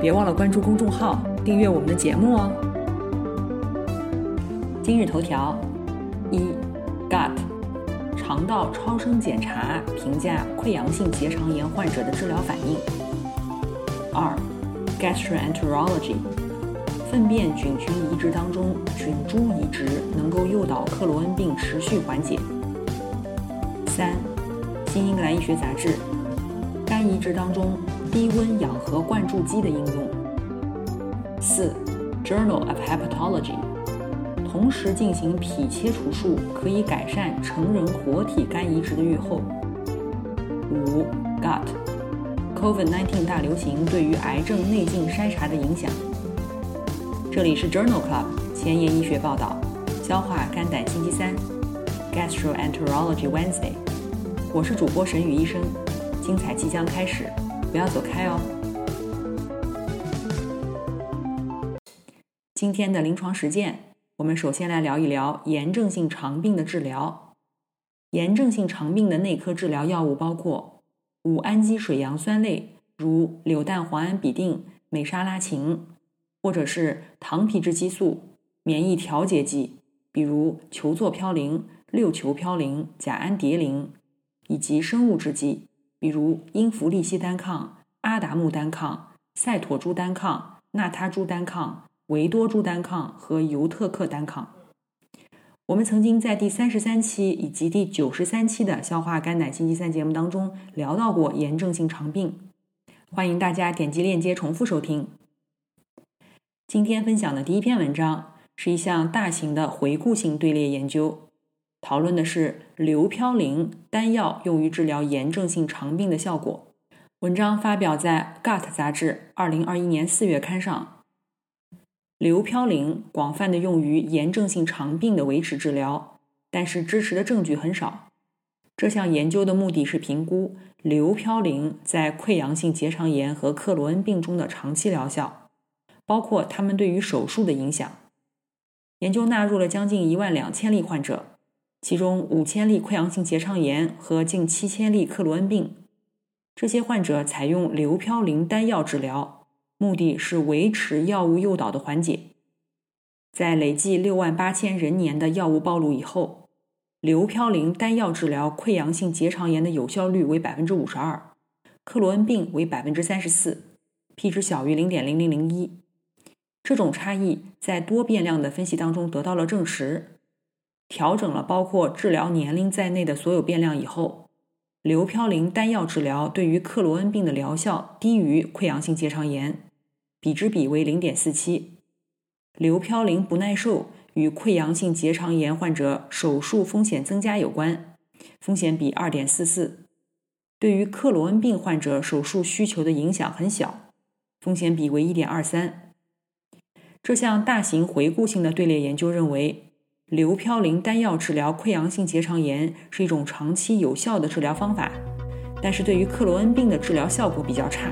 别忘了关注公众号，订阅我们的节目哦。今日头条：一，Gut，肠道超声检查评价溃疡性结肠炎患者的治疗反应。二，Gastroenterology，粪便菌群移植当中菌株移植能够诱导克罗恩病持续缓解。三，新英格兰医学杂志，肝移植当中。低温氧合灌注机的应用。四，Journal of Hepatology，同时进行脾切除术可以改善成人活体肝移植的预后。五，Gut，COVID-19 大流行对于癌症内镜筛查的影响。这里是 Journal Club 前沿医学报道，消化肝胆星期三，Gastroenterology Wednesday，我是主播沈宇医生，精彩即将开始。不要走开哦！今天的临床实践，我们首先来聊一聊炎症性肠病的治疗。炎症性肠病的内科治疗药物包括五氨基水杨酸类，如柳氮磺胺吡啶、美沙拉嗪，或者是糖皮质激素、免疫调节剂，比如球唑嘌呤、六球嘌呤、甲氨蝶呤，以及生物制剂。比如英弗利西单抗、阿达木单抗、赛妥珠单抗、纳他珠单抗、维多珠单抗和尤特克单抗。我们曾经在第三十三期以及第九十三期的消化肝胆星期三节目当中聊到过炎症性肠病，欢迎大家点击链接重复收听。今天分享的第一篇文章是一项大型的回顾性队列研究。讨论的是硫嘌呤单药用于治疗炎症性肠病的效果。文章发表在《Gut》杂志二零二一年四月刊上。硫嘌呤广泛的用于炎症性肠病的维持治疗，但是支持的证据很少。这项研究的目的是评估硫嘌呤在溃疡性结肠炎和克罗恩病中的长期疗效，包括他们对于手术的影响。研究纳入了将近一万两千例患者。其中五千例溃疡性结肠炎和近七千例克罗恩病，这些患者采用硫嘌呤单药治疗，目的是维持药物诱导的缓解。在累计六万八千人年的药物暴露以后，硫嘌呤单药治疗溃疡性结肠炎的有效率为百分之五十二，克罗恩病为百分之三十四，p 值小于零点零零零一。这种差异在多变量的分析当中得到了证实。调整了包括治疗年龄在内的所有变量以后，硫嘌呤单药治疗对于克罗恩病的疗效低于溃疡性结肠炎，比值比为零点四七。硫嘌呤不耐受与溃疡性结肠炎患者手术风险增加有关，风险比二点四四。对于克罗恩病患者手术需求的影响很小，风险比为一点二三。这项大型回顾性的队列研究认为。硫嘌呤单药治疗溃疡性结肠炎是一种长期有效的治疗方法，但是对于克罗恩病的治疗效果比较差。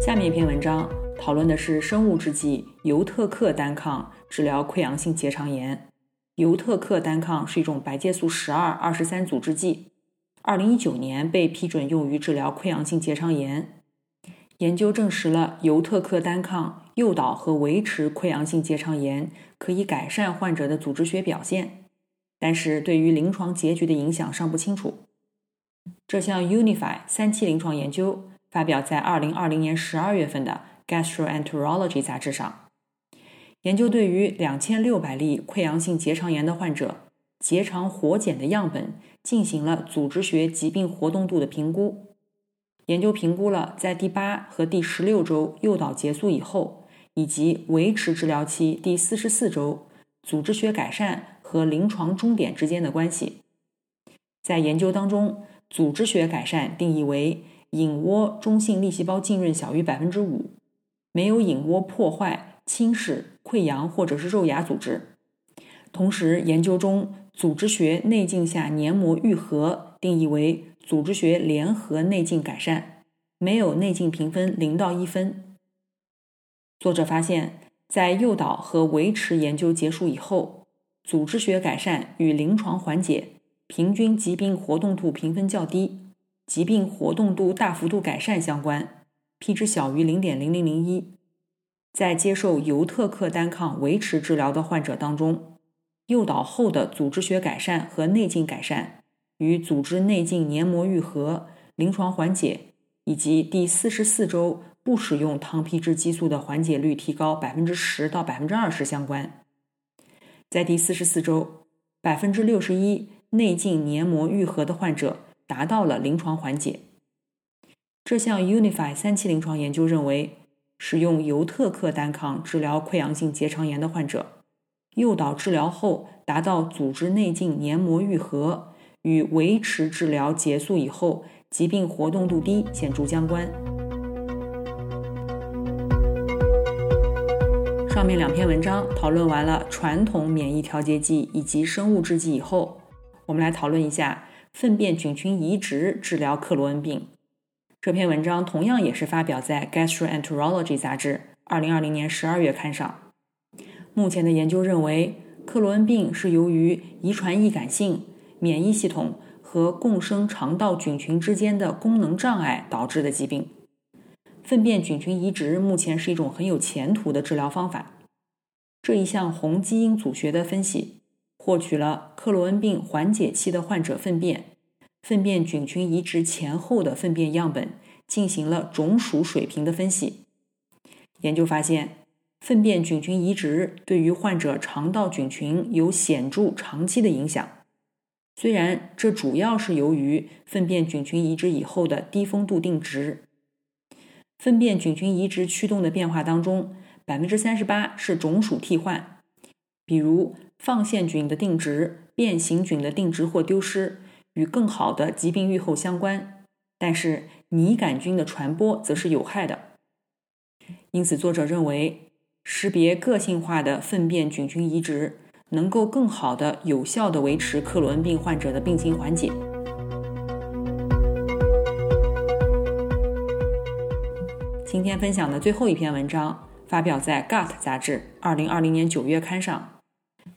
下面一篇文章讨论的是生物制剂尤特克单抗治疗溃疡性结肠炎。尤特克单抗是一种白介素十二二十三阻滞剂，二零一九年被批准用于治疗溃疡性结肠炎。研究证实了尤特克单抗。诱导和维持溃疡性结肠炎可以改善患者的组织学表现，但是对于临床结局的影响尚不清楚。这项 Unify 三期临床研究发表在二零二零年十二月份的 Gastroenterology 杂志上。研究对于两千六百例溃疡性结肠炎的患者结肠活检的样本进行了组织学疾病活动度的评估。研究评估了在第八和第十六周诱导结束以后。以及维持治疗期第四十四周组织学改善和临床终点之间的关系。在研究当中，组织学改善定义为隐窝中性粒细胞浸润小于百分之五，没有隐窝破坏、侵蚀、溃疡或者是肉芽组织。同时，研究中组织学内镜下黏膜愈合定义为组织学联合内镜改善，没有内镜评分零到一分。作者发现，在诱导和维持研究结束以后，组织学改善与临床缓解、平均疾病活动度评分较低、疾病活动度大幅度改善相关，p 值小于零点零零零一。在接受尤特克单抗维持治疗的患者当中。诱导后的组织学改善和内镜改善，与组织内镜黏膜愈合、临床缓解以及第四十四周不使用糖皮质激素的缓解率提高百分之十到百分之二十相关。在第四十四周，百分之六十一内镜黏膜愈合的患者达到了临床缓解。这项 Unify 三期临床研究认为，使用尤特克单抗治疗溃疡性结肠炎的患者。诱导治疗后达到组织内镜黏膜愈合，与维持治疗结束以后疾病活动度低显著相关。上面两篇文章讨论完了传统免疫调节剂以及生物制剂以后，我们来讨论一下粪便菌群移植治疗克罗恩病。这篇文章同样也是发表在《Gastroenterology》杂志二零二零年十二月刊上。目前的研究认为，克罗恩病是由于遗传易感性、免疫系统和共生肠道菌群之间的功能障碍导致的疾病。粪便菌群移植目前是一种很有前途的治疗方法。这一项红基因组学的分析，获取了克罗恩病缓解期的患者粪便、粪便菌群移植前后的粪便样本，进行了种属水平的分析。研究发现。粪便菌群移植对于患者肠道菌群有显著长期的影响，虽然这主要是由于粪便菌群移植以后的低丰度定植。粪便菌群移植驱动的变化当中，百分之三十八是种属替换，比如放线菌的定植、变形菌的定植或丢失，与更好的疾病预后相关，但是拟杆菌的传播则是有害的。因此，作者认为。识别个性化的粪便菌群移植，能够更好的、有效的维持克罗恩病患者的病情缓解。今天分享的最后一篇文章发表在《Gut》杂志二零二零年九月刊上。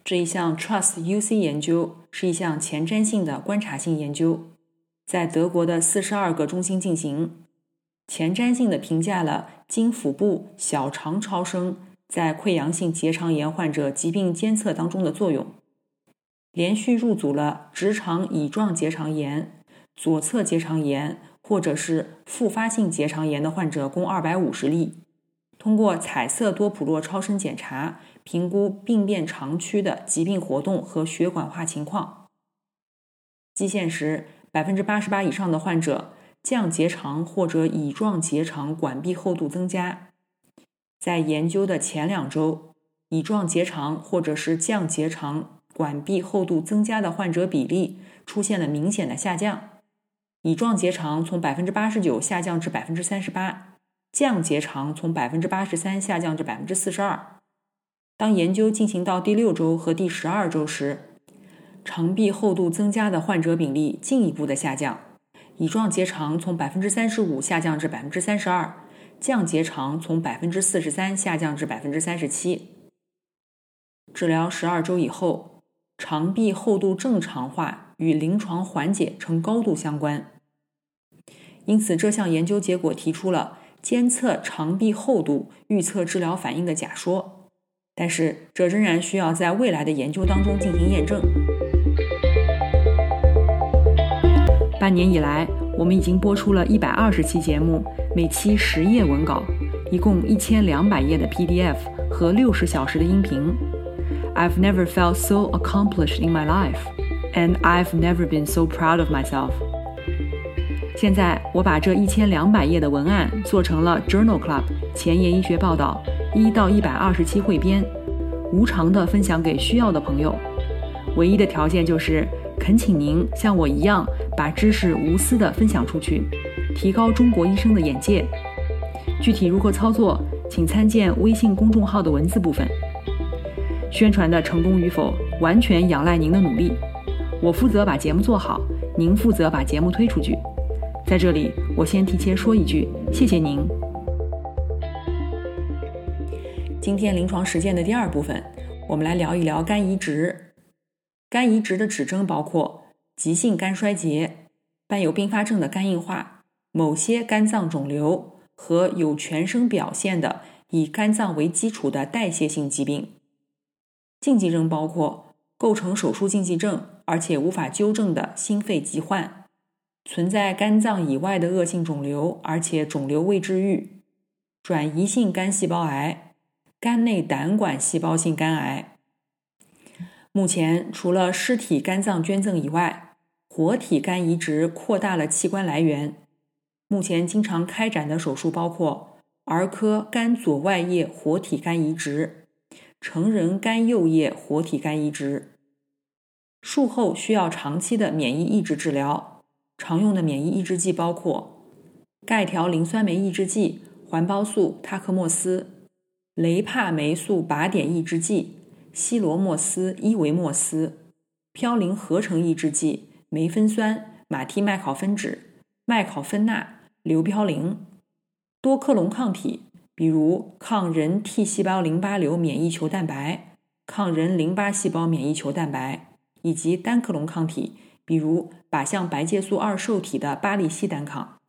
这一项 Trust UC 研究是一项前瞻性的观察性研究，在德国的四十二个中心进行，前瞻性的评价了经腹部小肠超声。在溃疡性结肠炎患者疾病监测当中的作用，连续入组了直肠乙状结肠炎、左侧结肠炎或者是复发性结肠炎的患者共二百五十例，通过彩色多普洛超声检查评估病变肠区的疾病活动和血管化情况。基线时，百分之八十八以上的患者降结肠或者乙状结肠管壁厚度增加。在研究的前两周，乙状结肠或者是降结肠管壁厚度增加的患者比例出现了明显的下降，乙状结肠从百分之八十九下降至百分之三十八，降结肠从百分之八十三下降至百分之四十二。当研究进行到第六周和第十二周时，肠壁厚度增加的患者比例进一步的下降，乙状结肠从百分之三十五下降至百分之三十二。降结肠从百分之四十三下降至百分之三十七。治疗十二周以后，肠壁厚度正常化与临床缓解呈高度相关。因此，这项研究结果提出了监测肠壁厚度预测治疗反应的假说，但是这仍然需要在未来的研究当中进行验证。半年以来，我们已经播出了一百二十期节目。每期十页文稿，一共一千两百页的 PDF 和六十小时的音频。I've never felt so accomplished in my life, and I've never been so proud of myself. 现在我把这一千两百页的文案做成了 Journal Club 前沿医学报道一到一百二十期汇编，无偿的分享给需要的朋友。唯一的条件就是恳请您像我一样把知识无私的分享出去。提高中国医生的眼界。具体如何操作，请参见微信公众号的文字部分。宣传的成功与否，完全仰赖您的努力。我负责把节目做好，您负责把节目推出去。在这里，我先提前说一句，谢谢您。今天临床实践的第二部分，我们来聊一聊肝移植。肝移植的指征包括急性肝衰竭、伴有并发症的肝硬化、某些肝脏肿瘤和有全身表现的以肝脏为基础的代谢性疾病。禁忌症包括构成手术禁忌症而且无法纠正的心肺疾患，存在肝脏以外的恶性肿瘤而且肿瘤未治愈，转移性肝细胞癌。肝内胆管细胞性肝癌，目前除了尸体肝脏捐赠以外，活体肝移植扩大了器官来源。目前经常开展的手术包括儿科肝左外叶活体肝移植、成人肝右叶活体肝移植。术后需要长期的免疫抑制治疗，常用的免疫抑制剂包括钙条磷酸酶抑制剂、环孢素、他克莫司。雷帕霉素靶点抑制剂、西罗莫斯、伊维莫斯、嘌呤合成抑制剂、梅芬酸、马替麦考芬酯、麦考芬钠、硫嘌呤、多克隆抗体，比如抗人 T 细胞淋巴瘤免疫球蛋白、抗人淋巴细胞免疫球蛋白，以及单克隆抗体，比如靶向白介素二受体的巴利西单抗。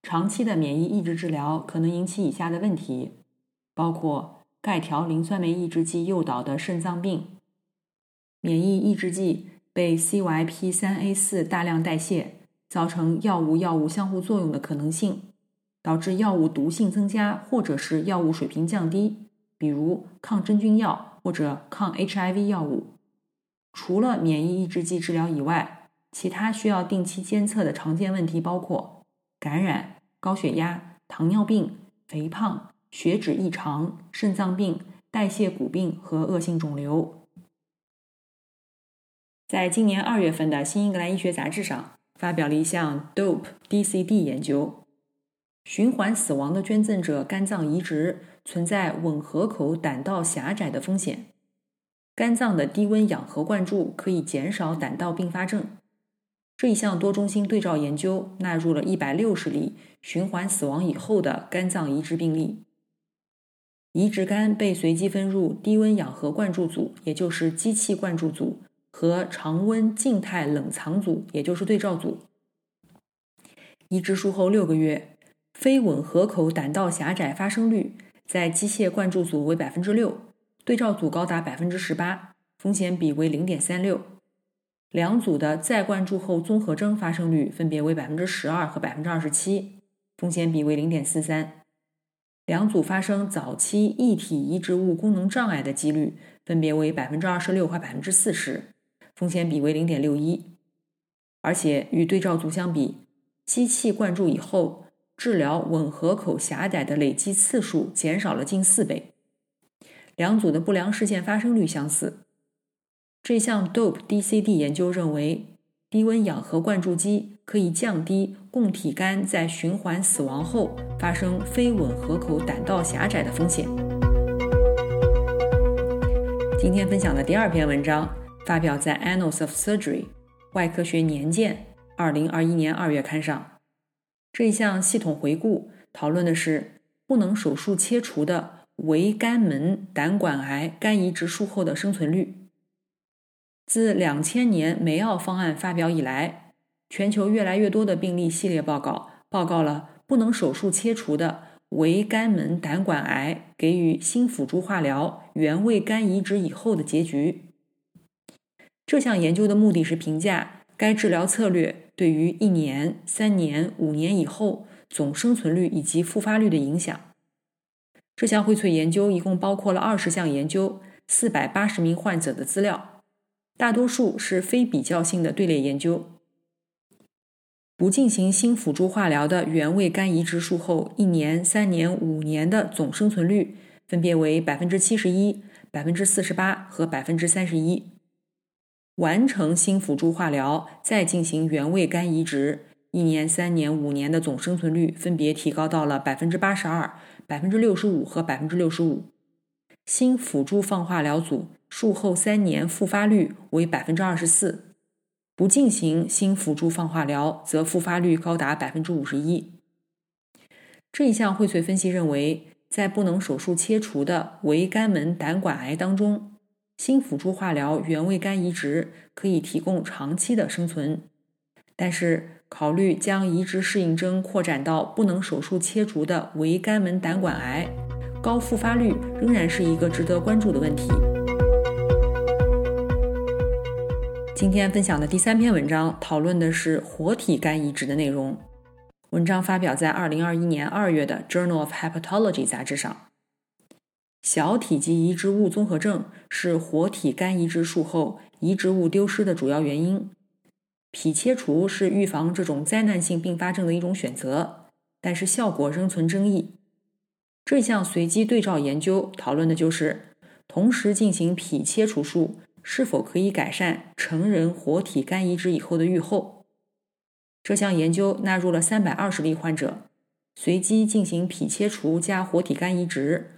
长期的免疫抑制治疗可能引起以下的问题。包括钙条磷酸酶抑制剂诱导的肾脏病，免疫抑制剂被 CYP3A4 大量代谢，造成药物药物相互作用的可能性，导致药物毒性增加或者是药物水平降低，比如抗真菌药或者抗 HIV 药物。除了免疫抑制剂治疗以外，其他需要定期监测的常见问题包括感染、高血压、糖尿病、肥胖。血脂异常、肾脏病、代谢骨病和恶性肿瘤。在今年二月份的《新英格兰医学杂志》上发表了一项 DOPE DCD 研究，循环死亡的捐赠者肝脏移植存在吻合口胆道狭窄的风险。肝脏的低温氧合灌注可以减少胆道并发症。这一项多中心对照研究纳入了一百六十例循环死亡以后的肝脏移植病例。移植肝被随机分入低温氧合灌注组，也就是机器灌注组，和常温静态冷藏组，也就是对照组。移植术后六个月，非吻合口胆道狭窄发生率在机械灌注组为百分之六，对照组高达百分之十八，风险比为零点三六。两组的再灌注后综合征发生率分别为百分之十二和百分之二十七，风险比为零点四三。两组发生早期异体移植物功能障碍的几率分别为百分之二十六和百分之四十，风险比为零点六一。而且与对照组相比，机器灌注以后治疗吻合口狭窄的累计次数减少了近四倍。两组的不良事件发生率相似。这项 DOPE DCD 研究认为。低温氧合灌注机可以降低供体肝在循环死亡后发生非吻合口胆道狭窄的风险。今天分享的第二篇文章发表在《Annals of Surgery》外科学年鉴二零二一年二月刊上。这一项系统回顾讨论的是不能手术切除的围肝门胆管癌肝移植术后的生存率。自两千年梅奥方案发表以来，全球越来越多的病例系列报告报告了不能手术切除的围肝门胆管癌给予新辅助化疗原位肝移植以后的结局。这项研究的目的是评价该治疗策略对于一年、三年、五年以后总生存率以及复发率的影响。这项荟萃研究一共包括了二十项研究、四百八十名患者的资料。大多数是非比较性的队列研究。不进行新辅助化疗的原位肝移植术后一年、三年、五年的总生存率分别为百分之七十一、百分之四十八和百分之三十一。完成新辅助化疗再进行原位肝移植，一年、三年、五年的总生存率分别提高到了百分之八十二、百分之六十五和百分之六十五。新辅助放化疗组术后三年复发率为百分之二十四，不进行新辅助放化疗则复发率高达百分之五十一。这一项荟萃分析认为，在不能手术切除的胃肝门胆管癌当中，新辅助化疗原位肝移植可以提供长期的生存。但是，考虑将移植适应症扩展到不能手术切除的胃肝门胆管癌，高复发率仍然是一个值得关注的问题。今天分享的第三篇文章讨论的是活体肝移植的内容。文章发表在二零二一年二月的《Journal of Hepatology》杂志上。小体积移植物综合症是活体肝移植术后移植物丢失的主要原因。脾切除是预防这种灾难性并发症的一种选择，但是效果仍存争议。这项随机对照研究讨论的就是同时进行脾切除术是否可以改善成人活体肝移植以后的预后。这项研究纳入了三百二十例患者，随机进行脾切除加活体肝移植，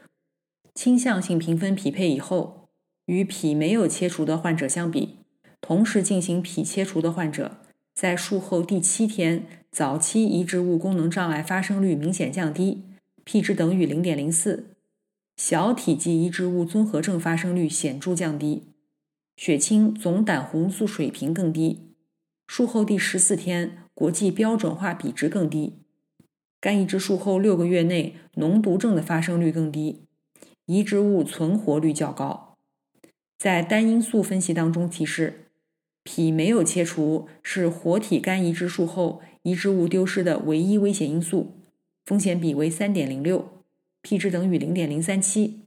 倾向性评分匹配以后，与脾没有切除的患者相比，同时进行脾切除的患者在术后第七天早期移植物功能障碍发生率明显降低，p 值等于零点零四；小体积移植物综合症发生率显著降低，血清总胆红素水平更低，术后第十四天。国际标准化比值更低，肝移植术后六个月内脓毒症的发生率更低，移植物存活率较高。在单因素分析当中提示，脾没有切除是活体肝移植术后移植物丢失的唯一危险因素，风险比为三点零六，p 值等于零点零三七。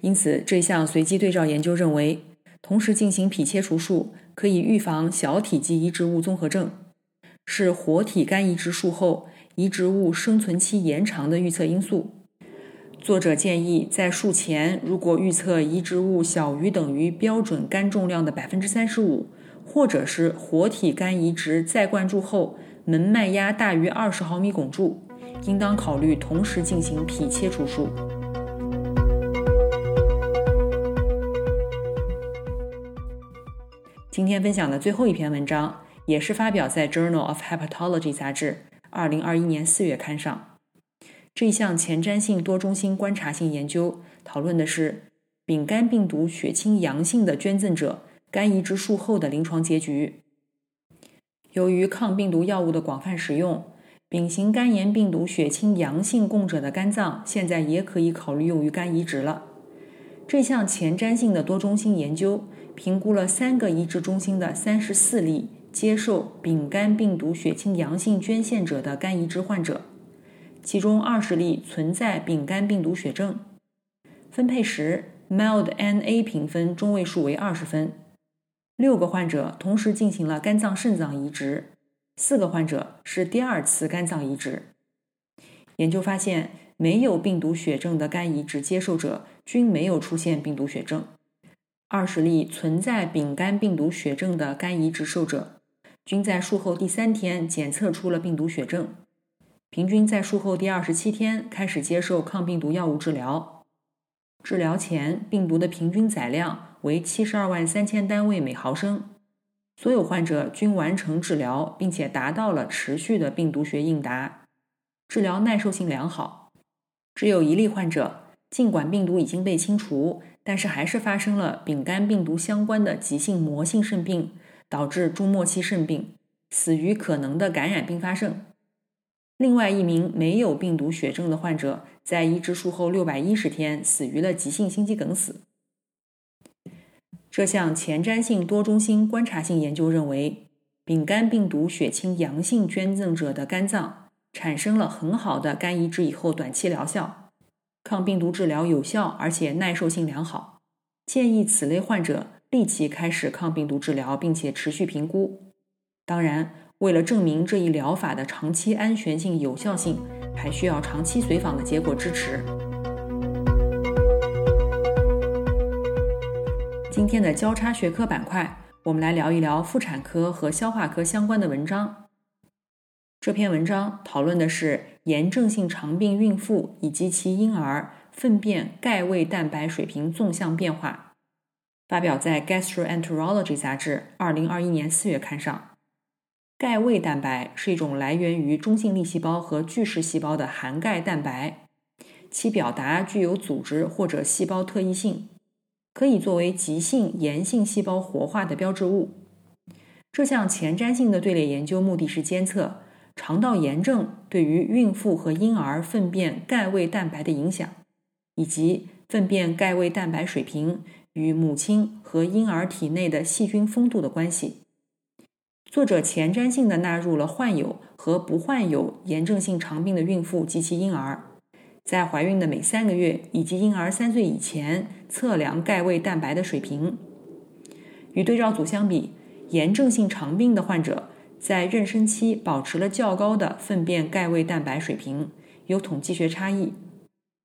因此，这项随机对照研究认为。同时进行脾切除术可以预防小体积移植物综合症，是活体肝移植术后移植物生存期延长的预测因素。作者建议，在术前如果预测移植物小于等于标准肝重量的百分之三十五，或者是活体肝移植再灌注后门脉压大于二十毫米汞柱，应当考虑同时进行脾切除术。今天分享的最后一篇文章，也是发表在《Journal of Hepatology》杂志二零二一年四月刊上。这项前瞻性多中心观察性研究讨论的是丙肝病毒血清阳性的捐赠者肝移植术后的临床结局。由于抗病毒药物的广泛使用，丙型肝炎病毒血清阳性供者的肝脏现在也可以考虑用于肝移植了。这项前瞻性的多中心研究。评估了三个移植中心的三十四例接受丙肝病毒血清阳性捐献者的肝移植患者，其中二十例存在丙肝病毒血症。分配时，mild NA 评分中位数为二十分。六个患者同时进行了肝脏肾脏移植，四个患者是第二次肝脏移植。研究发现，没有病毒血症的肝移植接受者均没有出现病毒血症。二十例存在丙肝病毒血症的肝移植受者，均在术后第三天检测出了病毒血症，平均在术后第二十七天开始接受抗病毒药物治疗。治疗前，病毒的平均载量为七十二万三千单位每毫升。所有患者均完成治疗，并且达到了持续的病毒学应答，治疗耐受性良好。只有一例患者。尽管病毒已经被清除，但是还是发生了丙肝病毒相关的急性膜性肾病，导致终末期肾病，死于可能的感染并发症。另外一名没有病毒血症的患者，在移植术后六百一十天死于了急性心肌梗死。这项前瞻性多中心观察性研究认为，丙肝病毒血清阳性捐赠者的肝脏产生了很好的肝移植以后短期疗效。抗病毒治疗有效，而且耐受性良好，建议此类患者立即开始抗病毒治疗，并且持续评估。当然，为了证明这一疗法的长期安全性、有效性，还需要长期随访的结果支持。今天的交叉学科板块，我们来聊一聊妇产科和消化科相关的文章，这篇文章讨论的是炎症性肠病孕妇以及其婴儿粪便钙胃蛋白水平纵向变化，发表在《Gastroenterology》杂志二零二一年四月刊上。钙胃蛋白是一种来源于中性粒细胞和巨噬细胞的含钙蛋白，其表达具有组织或者细胞特异性，可以作为急性炎性细胞活化的标志物。这项前瞻性的队列研究目的是监测。肠道炎症对于孕妇和婴儿粪便钙胃蛋白的影响，以及粪便钙胃蛋白水平与母亲和婴儿体内的细菌丰度的关系。作者前瞻性的纳入了患有和不患有炎症性肠病的孕妇及其婴儿，在怀孕的每三个月以及婴儿三岁以前测量钙胃蛋白的水平。与对照组相比，炎症性肠病的患者。在妊娠期保持了较高的粪便钙胃蛋白水平，有统计学差异。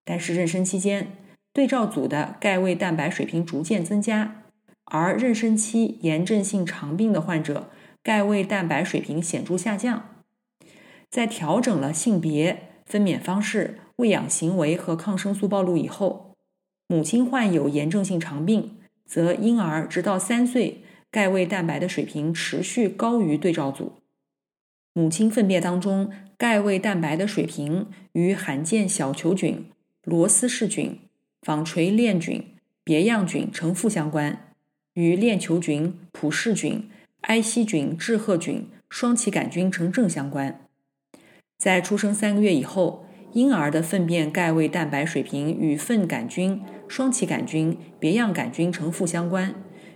但是妊娠期间，对照组的钙胃蛋白水平逐渐增加，而妊娠期炎症性肠病的患者钙胃蛋白水平显著下降。在调整了性别、分娩方式、喂养行为和抗生素暴露以后，母亲患有炎症性肠病，则婴儿直到三岁。钙胃蛋白的水平持续高于对照组。母亲粪便当中钙胃蛋白的水平与罕见小球菌、罗斯氏菌、纺锤链菌、别样菌呈负相关，与链球菌、普氏菌、埃希菌、致褐菌、双歧杆菌呈正相关。在出生三个月以后，婴儿的粪便钙胃蛋白水平与粪杆菌、双歧杆菌、别样杆菌呈负相关。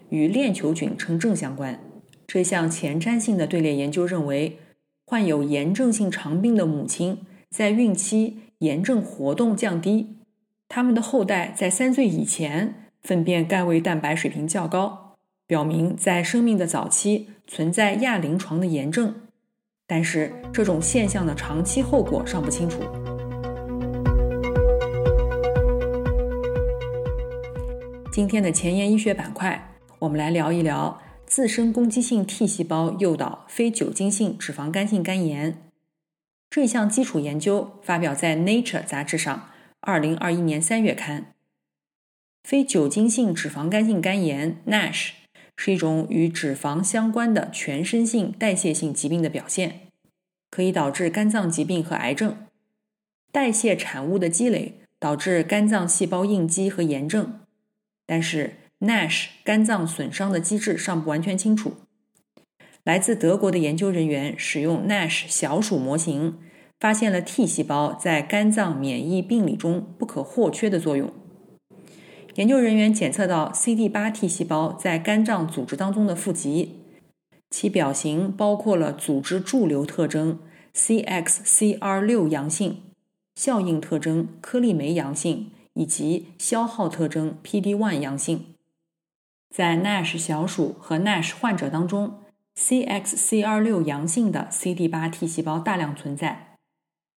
与链球菌呈正相关。这项前瞻性的队列研究认为，患有炎症性肠病的母亲在孕期炎症活动降低，他们的后代在三岁以前粪便钙胃蛋白水平较高，表明在生命的早期存在亚临床的炎症。但是，这种现象的长期后果尚不清楚。今天的前沿医学板块。我们来聊一聊自身攻击性 T 细胞诱导非酒精性脂肪肝性肝炎。这项基础研究发表在《Nature》杂志上，二零二一年三月刊。非酒精性脂肪肝性肝炎 （NASH） 是一种与脂肪相关的全身性代谢性疾病的表现，可以导致肝脏疾病和癌症。代谢产物的积累导致肝脏细胞应激和炎症，但是。NASH 肝脏损伤的机制尚不完全清楚。来自德国的研究人员使用 NASH 小鼠模型，发现了 T 细胞在肝脏免疫病理中不可或缺的作用。研究人员检测到 CD8 T 细胞在肝脏组织当中的富集，其表型包括了组织驻留特征 CXCR6 阳性、效应特征颗粒酶阳性以及消耗特征 PD-1 阳性。在 NASH 小鼠和 NASH 患者当中，CXCR6 阳性的 CD8 T 细胞大量存在。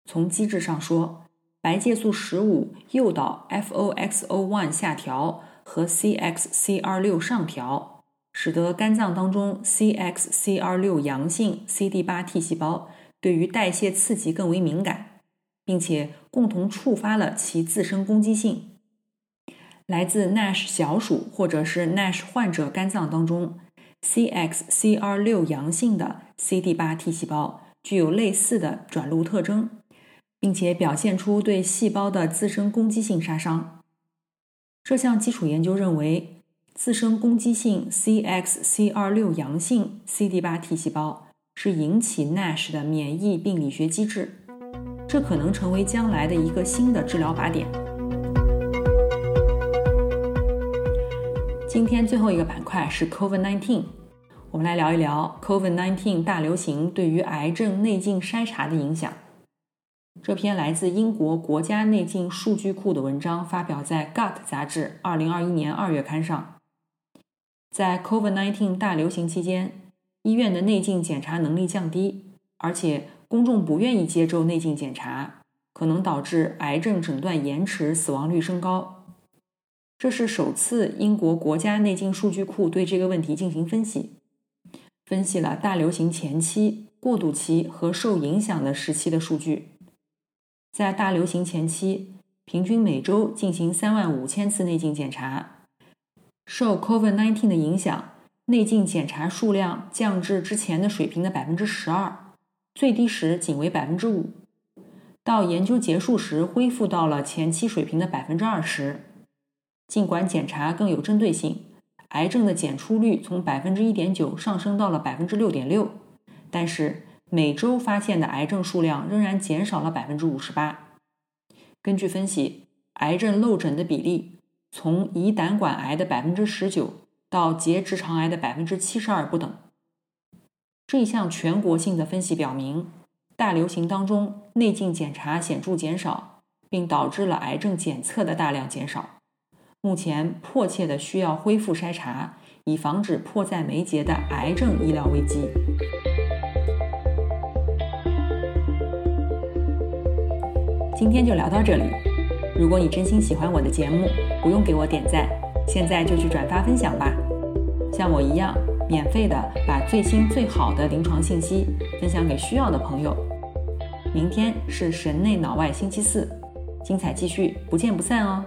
从机制上说，白介素15诱导 FOXO1 下调和 CXCR6 上调，使得肝脏当中 CXCR6 阳性 CD8 T 细胞对于代谢刺激更为敏感，并且共同触发了其自身攻击性。来自 NASH 小鼠或者是 NASH 患者肝脏当中，CXCR6 阳性的 CD8 T 细胞具有类似的转录特征，并且表现出对细胞的自身攻击性杀伤。这项基础研究认为，自身攻击性 CXCR6 阳性 CD8 T 细胞是引起 NASH 的免疫病理学机制，这可能成为将来的一个新的治疗靶点。今天最后一个板块是 COVID-19，我们来聊一聊 COVID-19 大流行对于癌症内镜筛查的影响。这篇来自英国国家内镜数据库的文章发表在《Gut》杂志2021年2月刊上。在 COVID-19 大流行期间，医院的内镜检查能力降低，而且公众不愿意接受内镜检查，可能导致癌症诊断延迟、死亡率升高。这是首次英国国家内镜数据库对这个问题进行分析，分析了大流行前期过渡期和受影响的时期的数据。在大流行前期，平均每周进行三万五千次内镜检查。受 COVID-19 的影响，内镜检查数量降至之前的水平的百分之十二，最低时仅为百分之五。到研究结束时，恢复到了前期水平的百分之二十。尽管检查更有针对性，癌症的检出率从百分之一点九上升到了百分之六点六。但是每周发现的癌症数量仍然减少了百分之五十八。根据分析，癌症漏诊的比例从胰胆管癌的百分之十九到结直肠癌的百分之七十二不等。这一项全国性的分析表明，大流行当中内镜检查显著减少，并导致了癌症检测的大量减少。目前迫切的需要恢复筛查，以防止迫在眉睫的癌症医疗危机。今天就聊到这里。如果你真心喜欢我的节目，不用给我点赞，现在就去转发分享吧。像我一样，免费的把最新最好的临床信息分享给需要的朋友。明天是神内脑外星期四，精彩继续，不见不散哦。